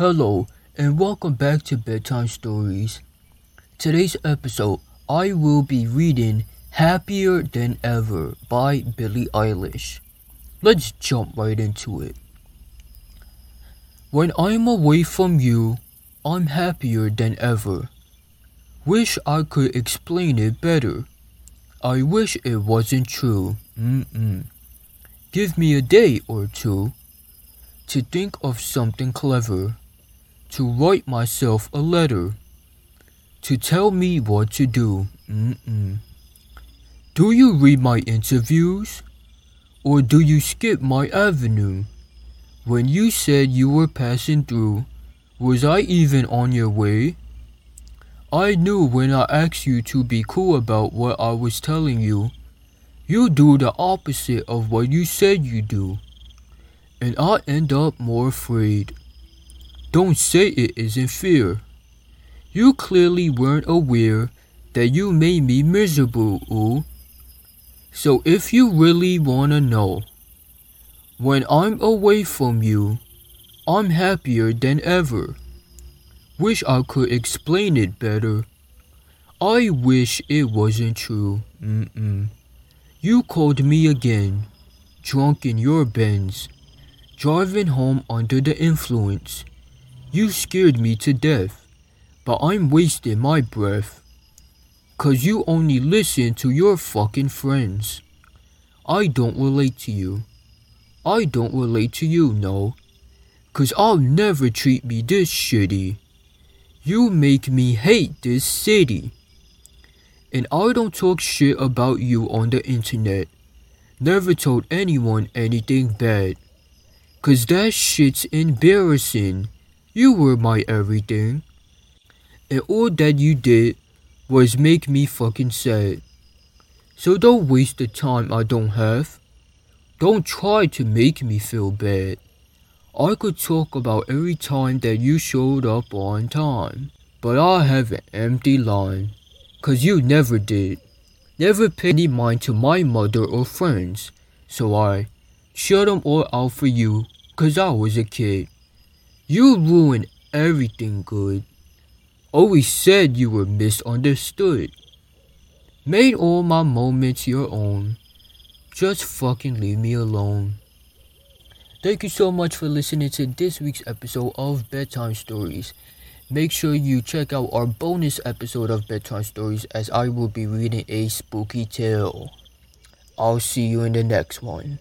Hello, and welcome back to Bedtime Stories. Today's episode, I will be reading Happier Than Ever by Billie Eilish. Let's jump right into it. When I'm away from you, I'm happier than ever. Wish I could explain it better. I wish it wasn't true. Mm-mm. Give me a day or two to think of something clever, to write myself a letter, to tell me what to do. Mm-mm. Do you read my interviews? Or do you skip my avenue? When you said you were passing through, was I even on your way? I knew when I asked you to be cool about what I was telling you, you do the opposite of what you said you do. And I end up more afraid. Don't say it isn't fear. You clearly weren't aware that you made me miserable, ooh. So if you really wanna know, when I'm away from you, I'm happier than ever. Wish I could explain it better. I wish it wasn't true. Mm-mm. You called me again, drunk in your Benz, driving home under the influence. You scared me to death, but I'm wasting my breath. Cause you only listen to your fucking friends. I don't relate to you. I don't relate to you, no. Cause I'll never treat me this shitty. You make me hate this city. And I don't talk shit about you on the internet. Never told anyone anything bad. Cause that shit's embarrassing. You were my everything. And all that you did was make me fucking sad. So don't waste the time I don't have. Don't try to make me feel bad. I could talk about every time that you showed up on time, but I have an empty line. Cause you never did. Never paid any mind to my mother or friends, so I shut them all out for you cause I was a kid. You ruined everything good. Always said you were misunderstood. Made all my moments your own. Just fucking leave me alone. Thank you so much for listening to this week's episode of Bedtime Stories. Make sure you check out our bonus episode of Bedtime Stories as I will be reading a spooky tale. I'll see you in the next one.